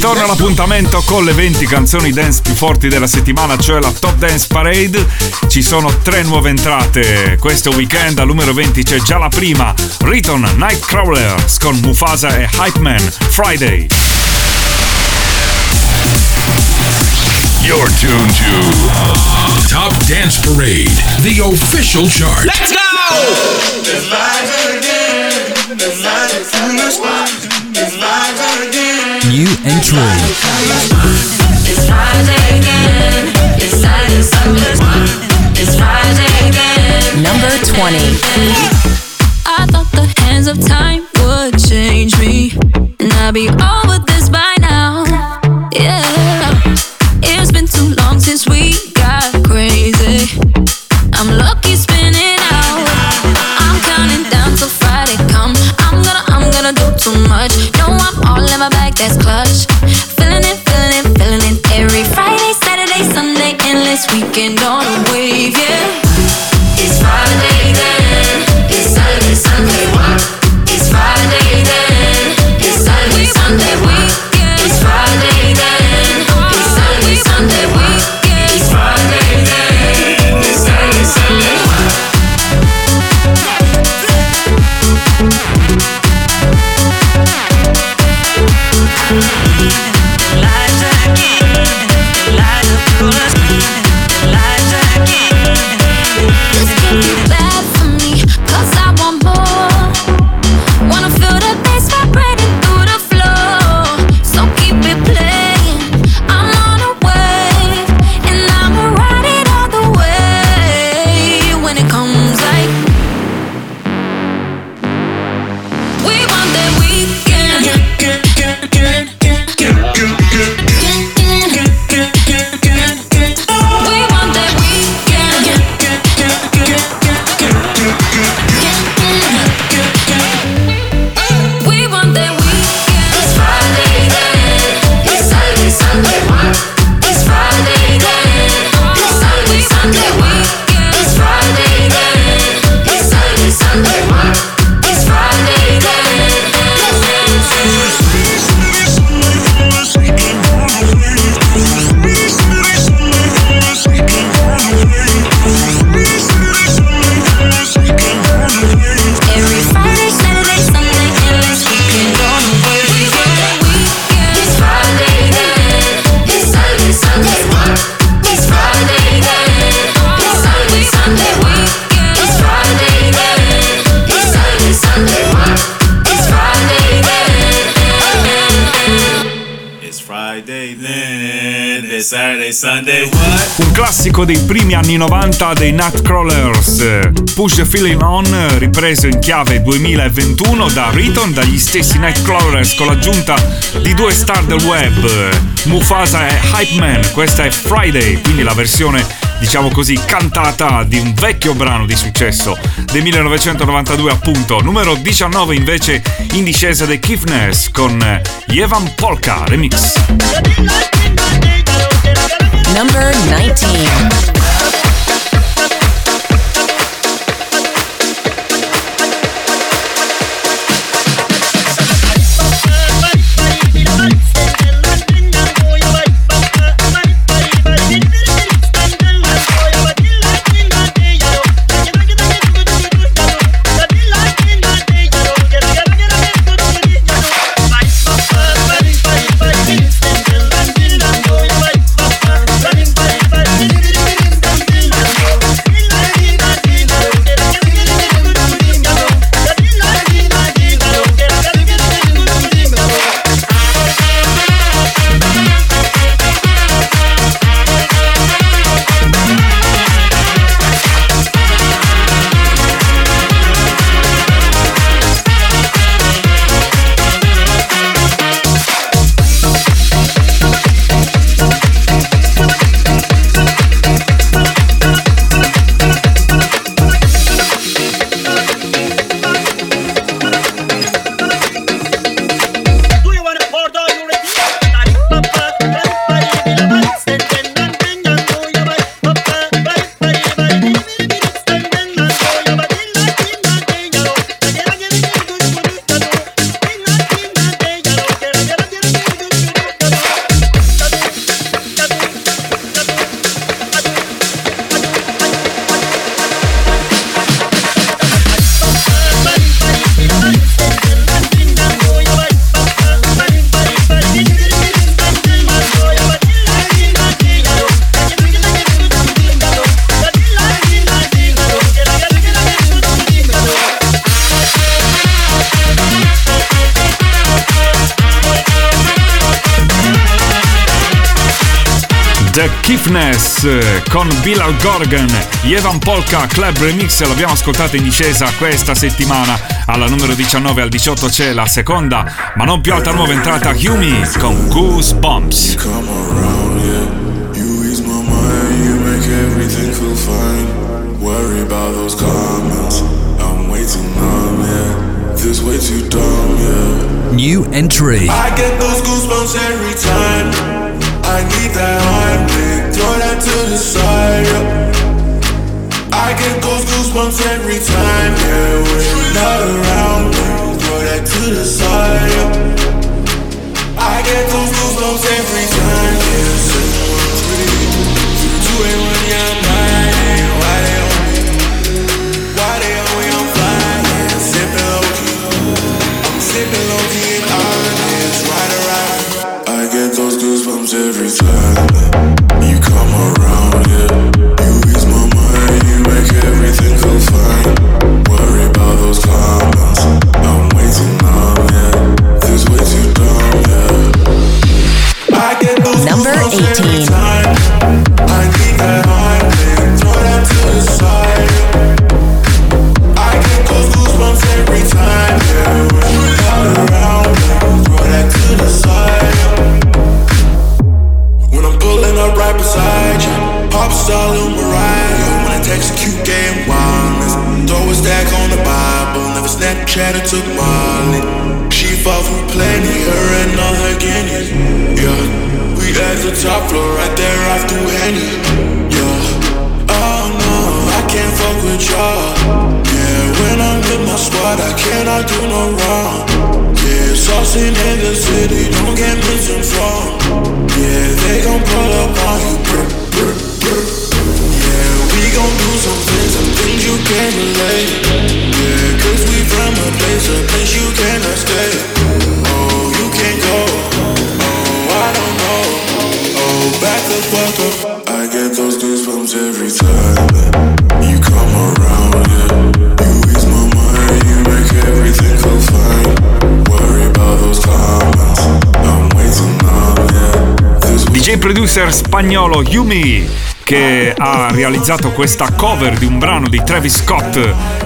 Ritorna l'appuntamento con le 20 canzoni dance più forti della settimana, cioè la Top Dance Parade. Ci sono tre nuove entrate. Questo weekend al numero 20 c'è già la prima, Riton Nightcrawlers con Mufasa e Hype Man Friday. You're tuned to Top Dance Parade, the official chart. Let's go! It's live again. It's live New entry. It's Friday again. It's Saturday, Sunday. It's Friday again. Number 20. I thought the hands of time would change me. And I'd be over this taking on Un classico dei primi anni 90 dei Nutcrawlers, Push the Feeling On, ripreso in chiave 2021 da Riton, dagli stessi Nightcrawlers con l'aggiunta di due star del web, Mufasa e Hype Man. Questa è Friday, quindi la versione, diciamo così, cantata di un vecchio brano di successo del 1992 appunto. Numero 19 invece in discesa dei Kiffness con Yevan Polka Remix. Number 19. Richard Gorgan, Evan Polka Club Remix, l'abbiamo ascoltata in discesa questa settimana. Alla numero 19 al 18 c'è la seconda, ma non più alta nuova entrata Yumi con Goosebumps. New entry. I get those goosebumps every comes every time. DJ producer spagnolo Yumi che ha realizzato questa cover di un brano di Travis Scott,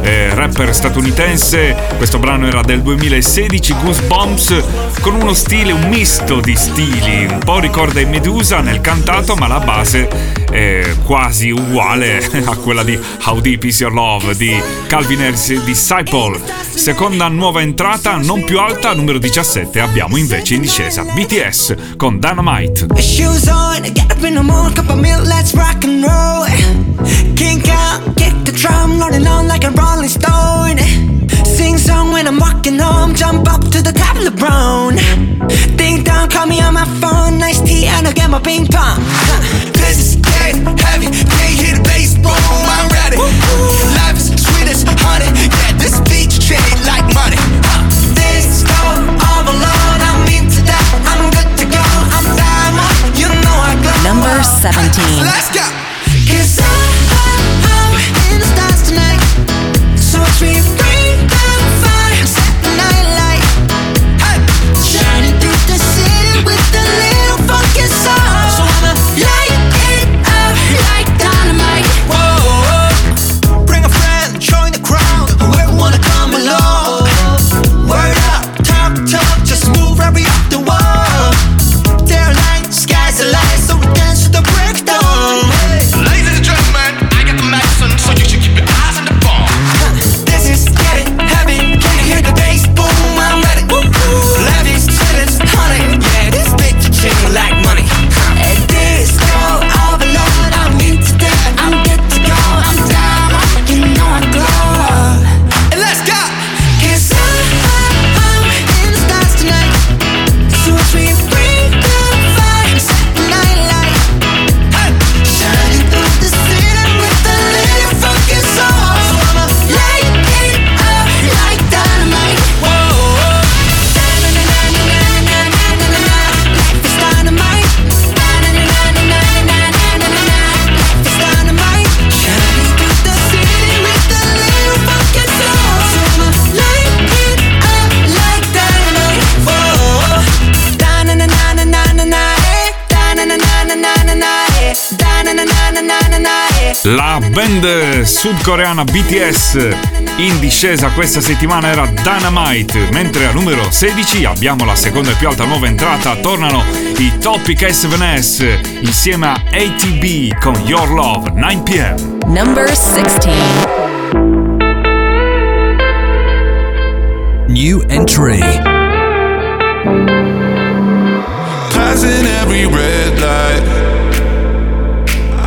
eh, rapper statunitense. Questo brano era del 2016, Goosebumps, con uno stile, un misto di stili. Un po' ricorda i Medusa nel cantato, ma la base è quasi uguale a quella di How Deep Is Your Love di Calvin Harris Disciple. Seconda nuova entrata, non più alta, numero 17, abbiamo invece in discesa BTS con Dynamite. Shoes on, get up in the morning, cup of milk, let's ride. rock and roll. Kink out, kick the drum Rolling on like a rolling stone. Sing song when I'm walking home Jump up to the top of the LeBron Ding dong, call me on my phone Nice tea and I'll get my ping pong. This is getting heavy Can't hear the bass, boom, I'm ready. Life is sweet as honey Yeah, this beach chain like money. Uh, this is Seventeen. Let's go. Band sudcoreana BTS in discesa questa settimana era Dynamite, mentre al numero 16 abbiamo la seconda e più alta nuova entrata, tornano i Topic S7S insieme a ATB con Your Love 9pm. Number 16. New entry. Passing every red light.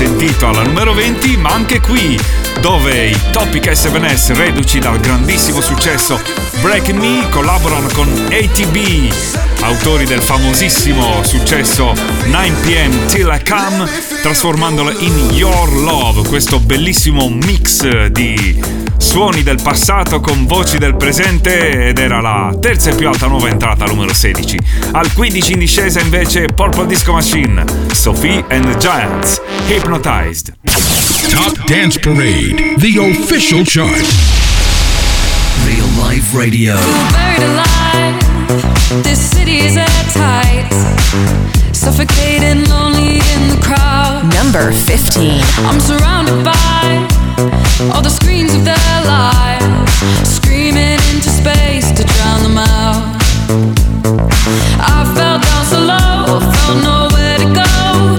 sentito alla numero 20, ma anche qui dove i Topic S7S, reduci dal grandissimo successo Break Me, collaborano con ATB, autori del famosissimo successo 9pm Till I Come, trasformandolo in Your Love, questo bellissimo mix di suoni del passato con voci del presente ed era la terza e più alta nuova entrata numero 16. Al 15 in discesa invece Purple Disco Machine, Sophie and the Giants, Hypnotized. Top Dance Parade, the official chart. Real Life Radio. Buried alive. This city is airtight, suffocating, lonely in the crowd. Number 15. I'm surrounded by all the screens of their lives, screaming into space to drown them out. I fell down so low, felt nowhere to go,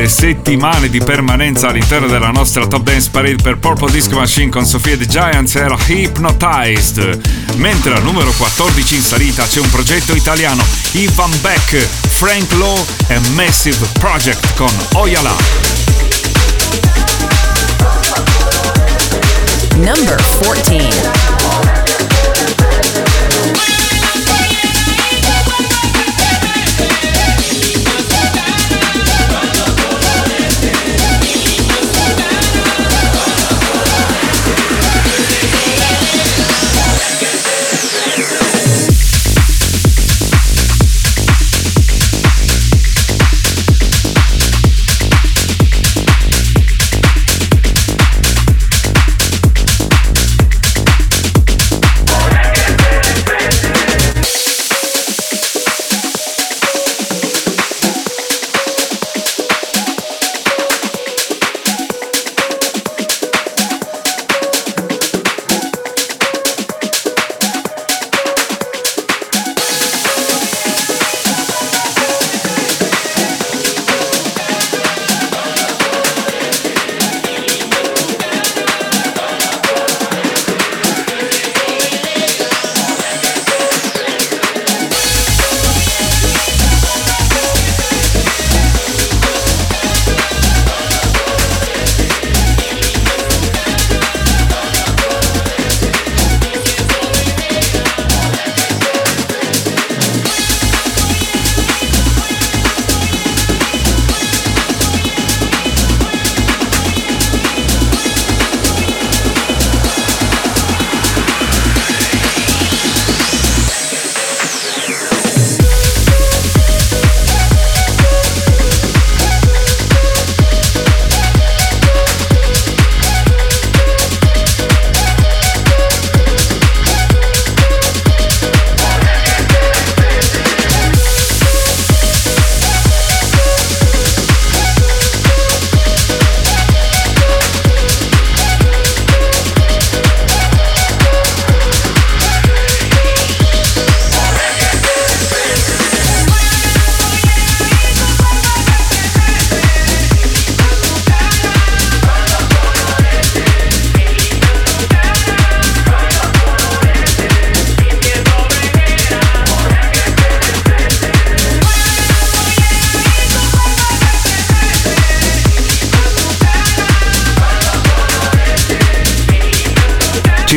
le settimane di permanenza all'interno della nostra Top Dance Parade per Purple Disco Machine con Sofia The Giants era Hypnotized. Mentre al numero 14 in salita c'è un progetto italiano, Ivan Beck, Frank Lowe e Massive Project con Oyala. Number 14.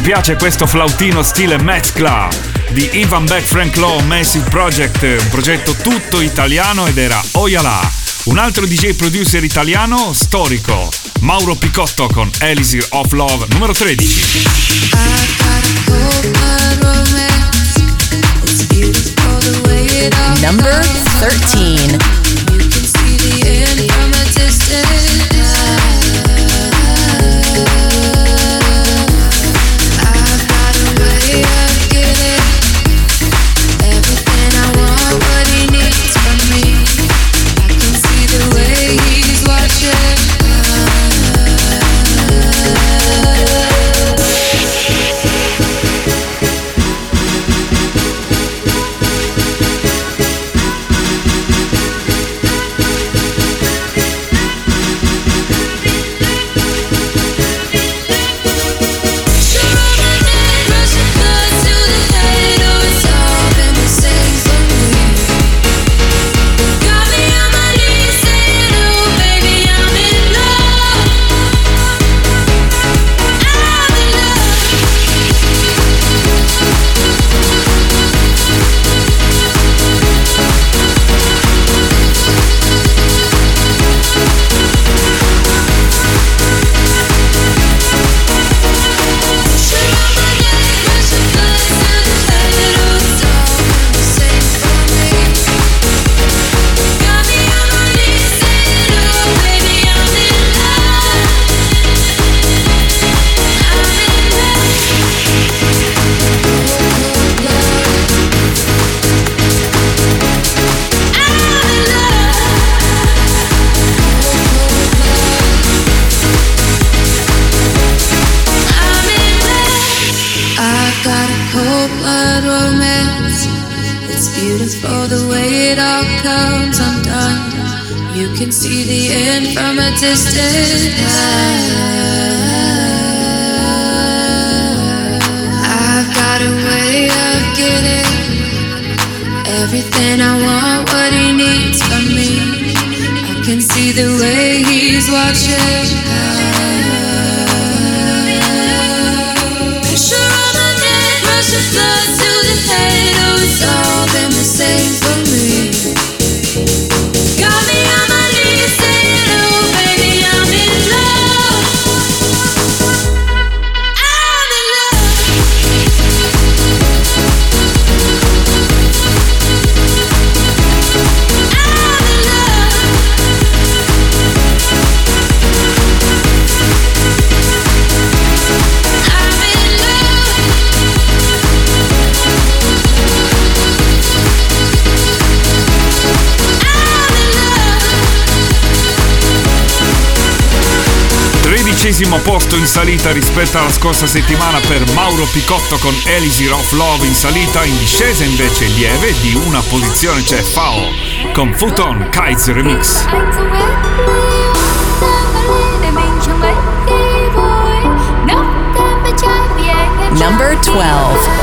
Piace questo flautino stile mezcla di Ivan Beck Frank Law Massive Project, un progetto tutto italiano ed era Oyala. Un altro DJ producer italiano storico, Mauro Picotto con Elisir of Love numero 13. Number 13. dodicesimo posto in salita rispetto alla scorsa settimana per Mauro Picotto con Elisir of Love in salita, in discesa invece lieve di una posizione c'è Fao con Futon Kites Remix. Number 12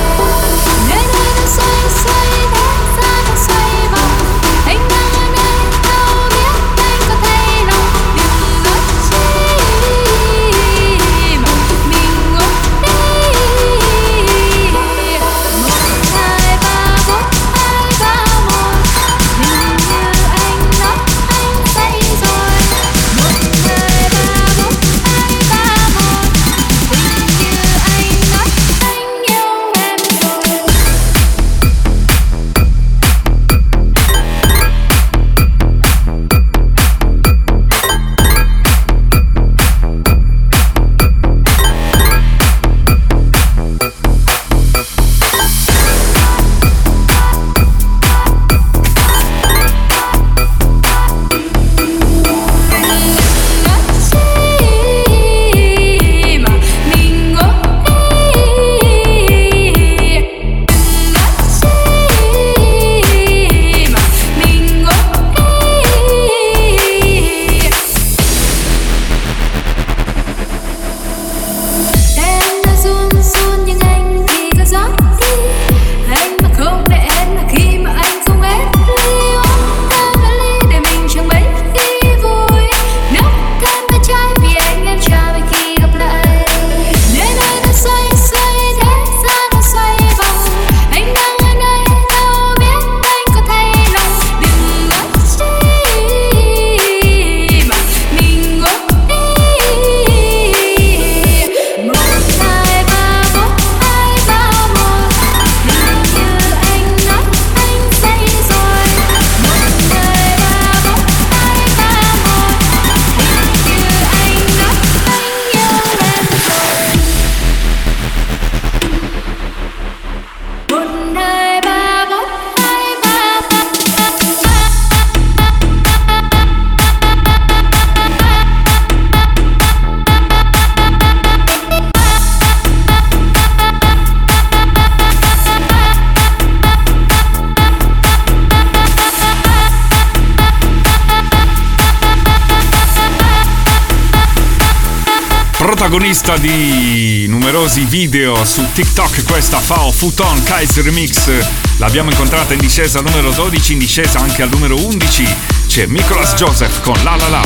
vista di numerosi video su TikTok questa Fao Futon Kaiser Remix eh, l'abbiamo incontrata in discesa al numero 12, in discesa anche al numero 11 c'è Nicolas Joseph con La La La.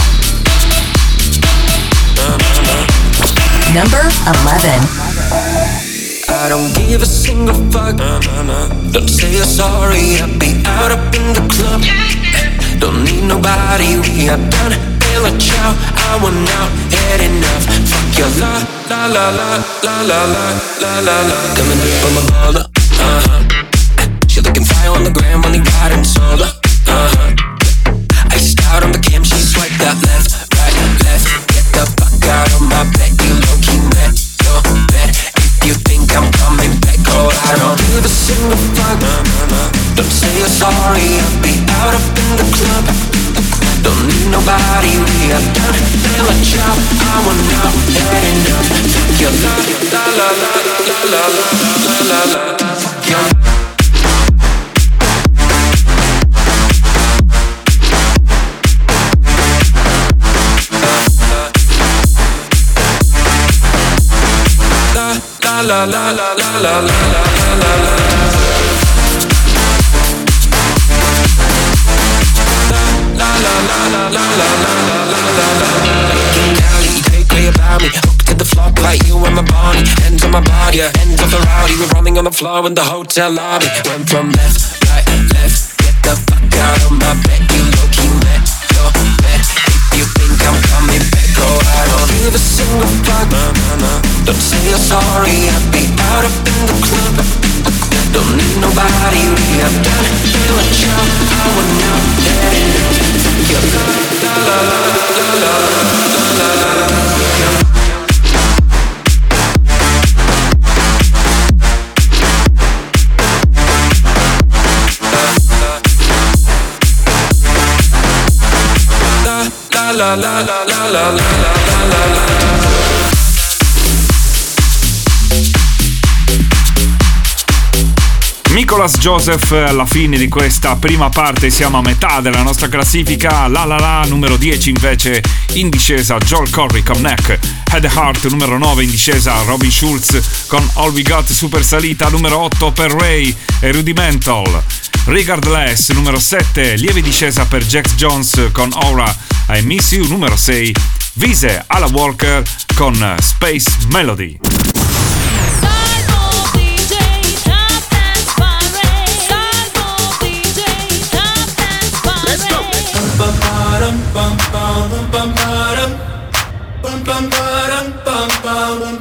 Number 11 I don't give a single fuck. Don't say you're sorry. I'll be out up in the club. Don't need nobody. We are done. Bill a chow. I want out. had enough. Fuck your la la la la la la la la la. Coming up on my baller. Me Hooked to the floor like you and my body Hands on my body, hands off the rowdy We're running on the floor in the hotel lobby Went from left Nicolas Joseph alla fine di questa prima parte siamo a metà della nostra classifica. La La La numero 10 invece in discesa Joel Corry con Neck. Head Heart numero 9 in discesa Robin Schulz con All We Got super salita. Numero 8 per Ray e Rudimental Regardless numero 7 lieve discesa per Jax Jones con Aura. I Miss You numero 6 Vise alla Walker con Space Melody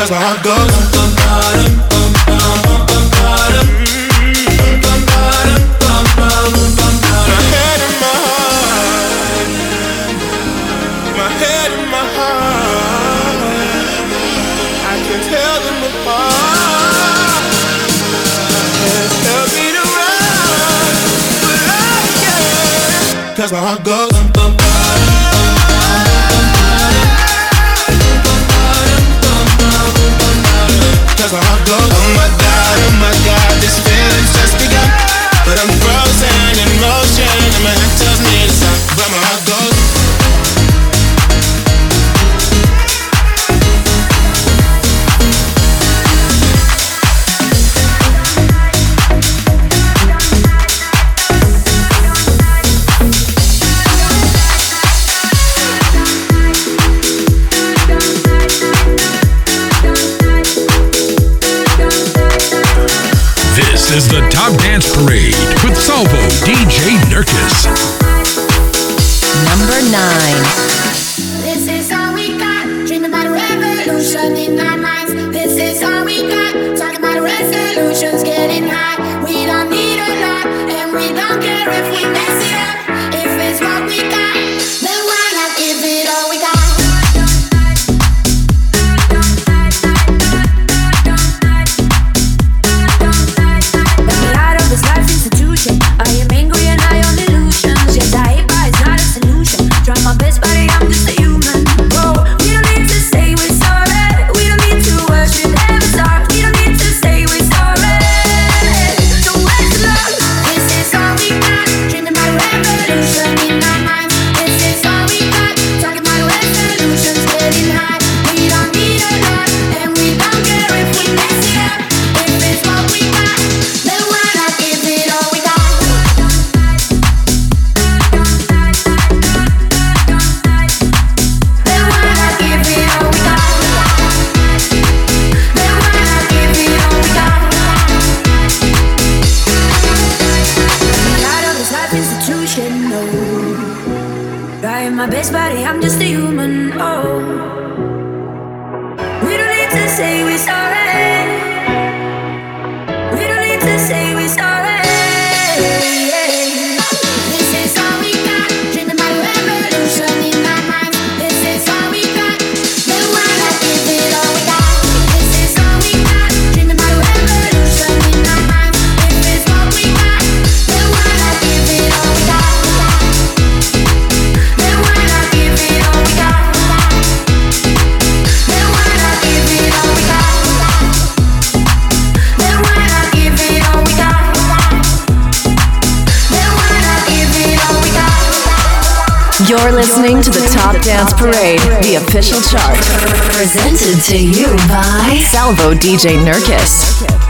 Cause my heart goes. You're listening to the Top Dance Parade, the official chart. Presented to you by Salvo DJ Nurkis.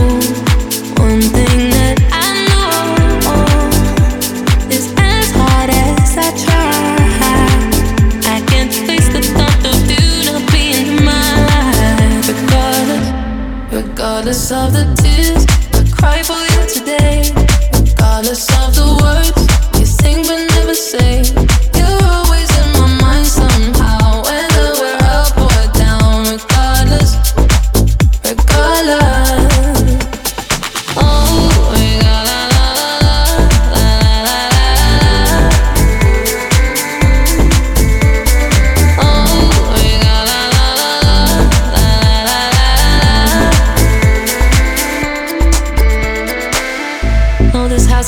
Of the tears I cry for you today. Regardless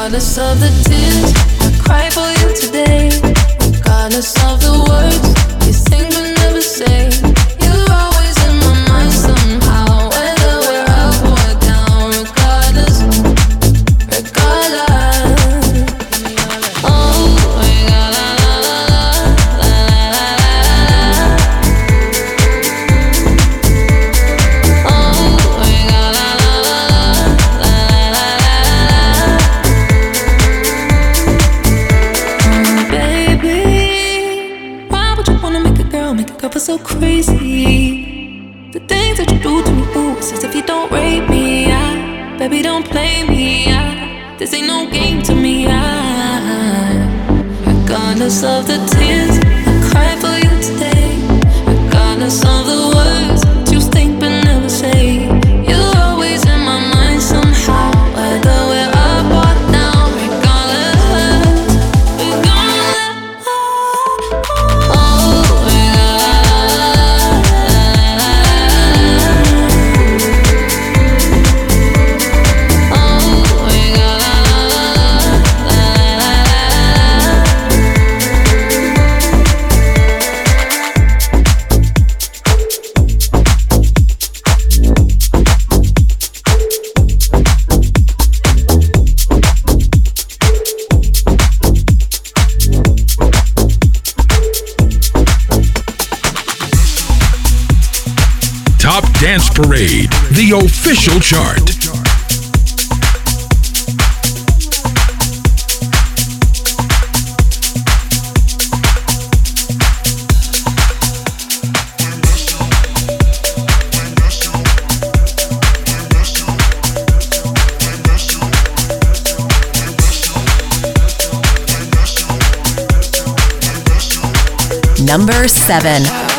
Regardless of the tears I cry for you today. Regardless of the words you sing but never say. Of the Parade, the official chart. Number 7.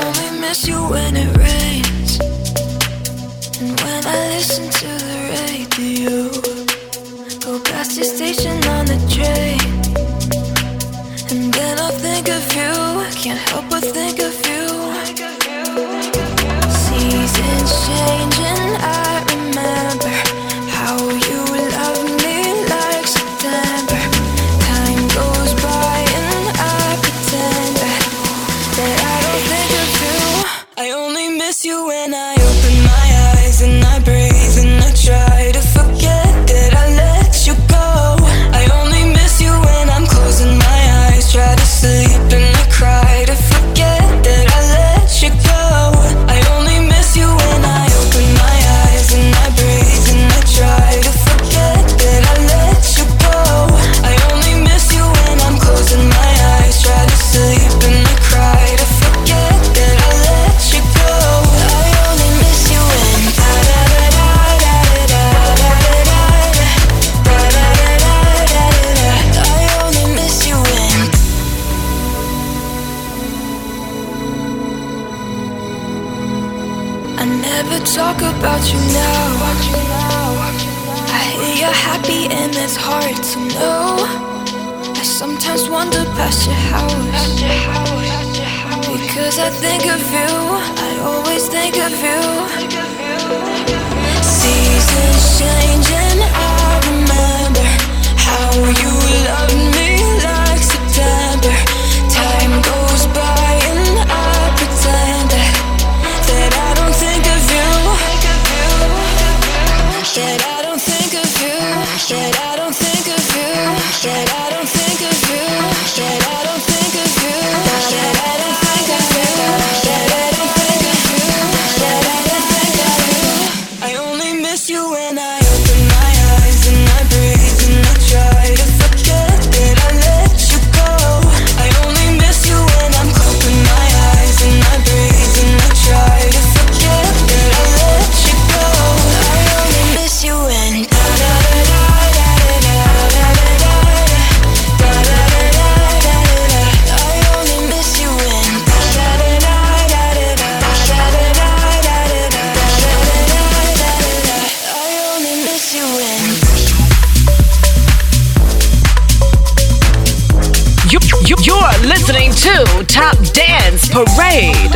Top Dance Parade.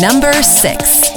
Number 6.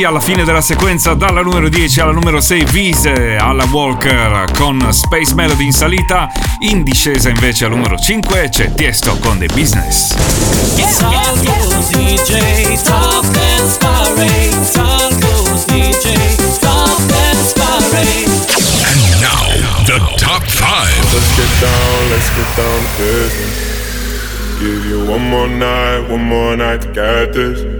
Numero 6 alla fine della sequenza dalla numero 10 alla numero 6 Vise alla Walker con Space Melody in salita, in discesa invece al numero 5 c'è Tiesto con The Business. Dance Parade. And now, the top five. Let's get down, let's get down to business. Give you one more night, one more night to get this.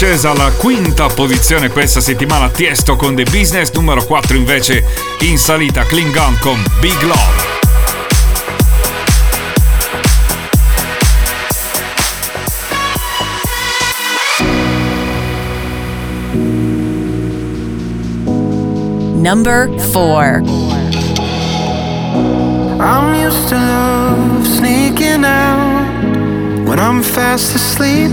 Discesa alla quinta posizione questa settimana Tiesto con The Business, numero 4 invece in salita Klingon con Big Love. Number four. I'm used to love sneaking out when I'm fast asleep.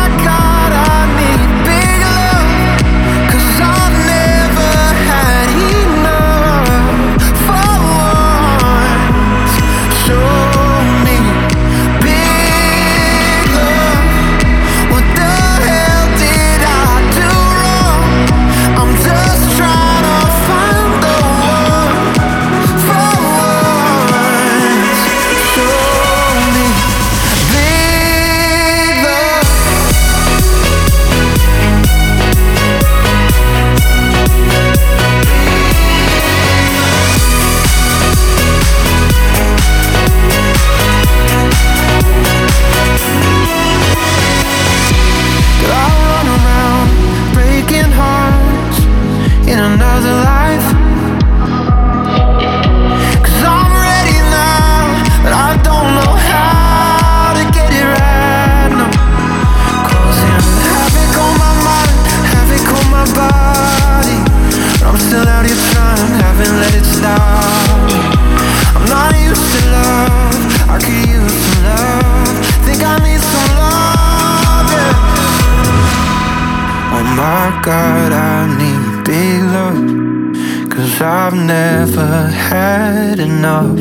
enough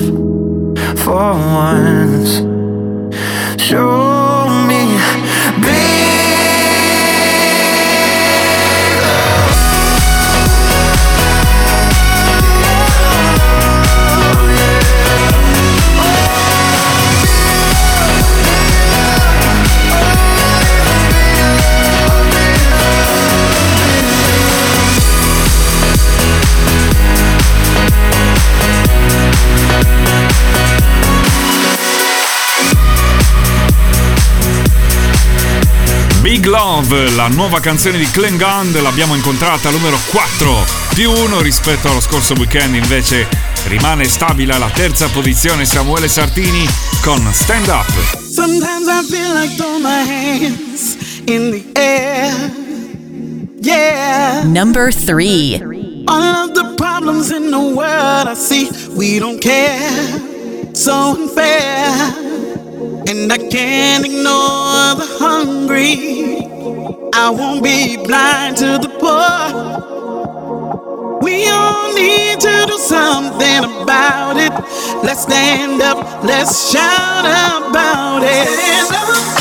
for once. Love, la nuova canzone di Klingon, l'abbiamo incontrata al numero 4, più 1 rispetto allo scorso weekend, invece rimane stabile alla terza posizione Samuele Sartini con Stand Up. Sometimes I feel like throw my hands in the air. Yeah. Number three. All of the problems in the world I see, we don't care. So unfair. And I can't ignore the hungry. I won't be blind to the poor. We all need to do something about it. Let's stand up, let's shout about it.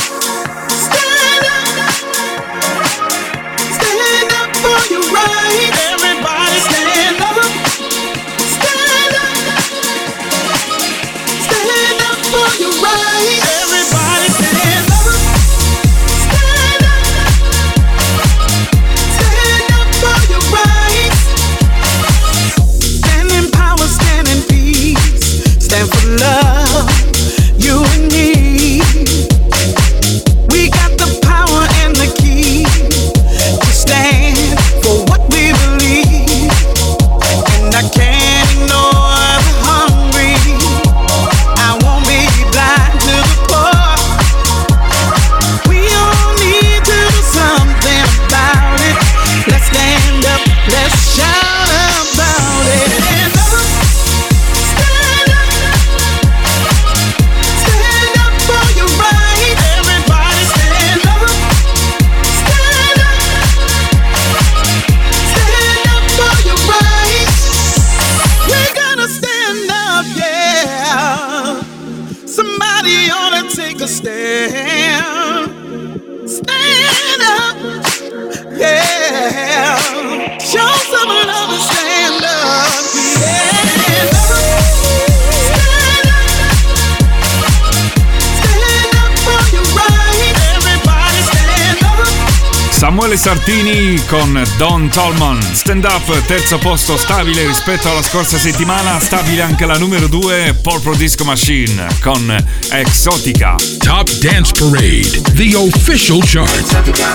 Con Don Tolman. Stand up, terzo posto stabile rispetto alla scorsa settimana, stabile anche la numero 2, Purple Disco Machine con Exotica. Top Dance Parade, the official chart.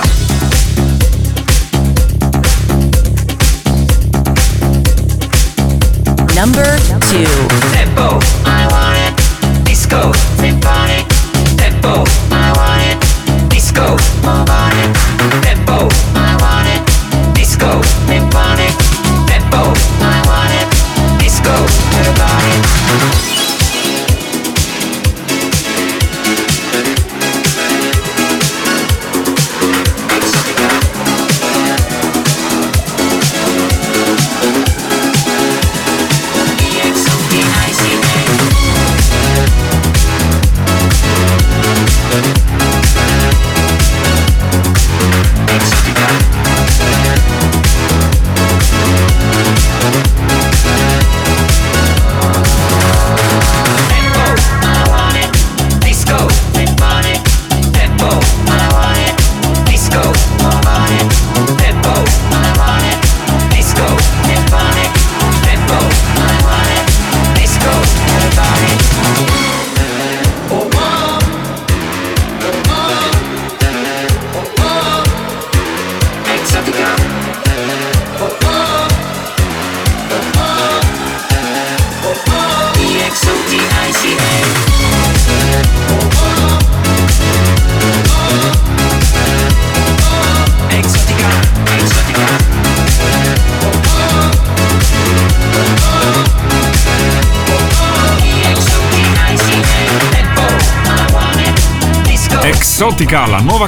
Number two. Tempo,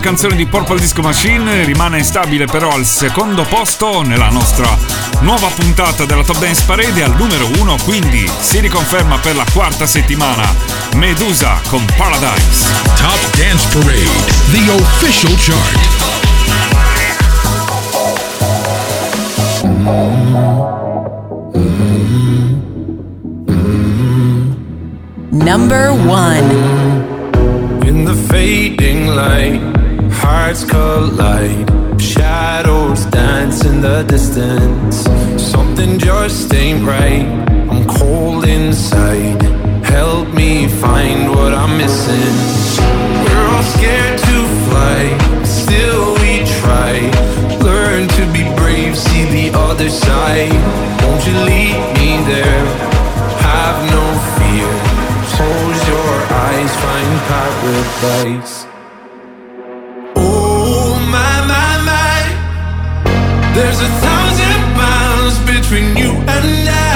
canzone di Purple Disco Machine, rimane stabile però al secondo posto nella nostra nuova puntata della Top Dance Parade al numero 1, quindi si riconferma per la quarta settimana Medusa con Paradise. Top Dance Parade, the official chart. Number one. In the fading light, hearts collide. Shadows dance in the distance. Something just ain't right. I'm cold inside. Help me find what I'm missing. We're all scared to fly, still we try. Learn to be brave, see the other side. Won't you lead me there? Have no fear. Close your eyes, find paradise. There's a thousand miles between you and I.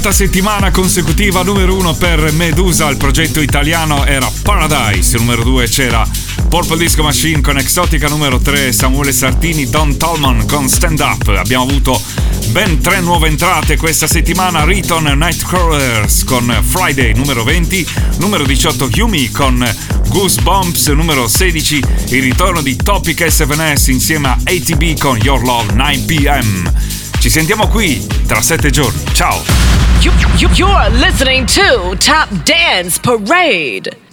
Quanta settimana consecutiva numero uno per Medusa, il progetto italiano era Paradise, numero due c'era Purple Disco Machine con Exotica, numero 3 Samuele Sartini, Don Tolman con Stand Up. Abbiamo avuto ben tre nuove entrate questa settimana, Riton Nightcrawlers con Friday, numero 20, numero 18 Yumi con Goosebumps, numero 16 il ritorno di Topic S7S insieme a ATB con Your Love 9pm. Ci sentiamo qui tra sette giorni. Ciao! You, you, you're listening to Top Dance Parade.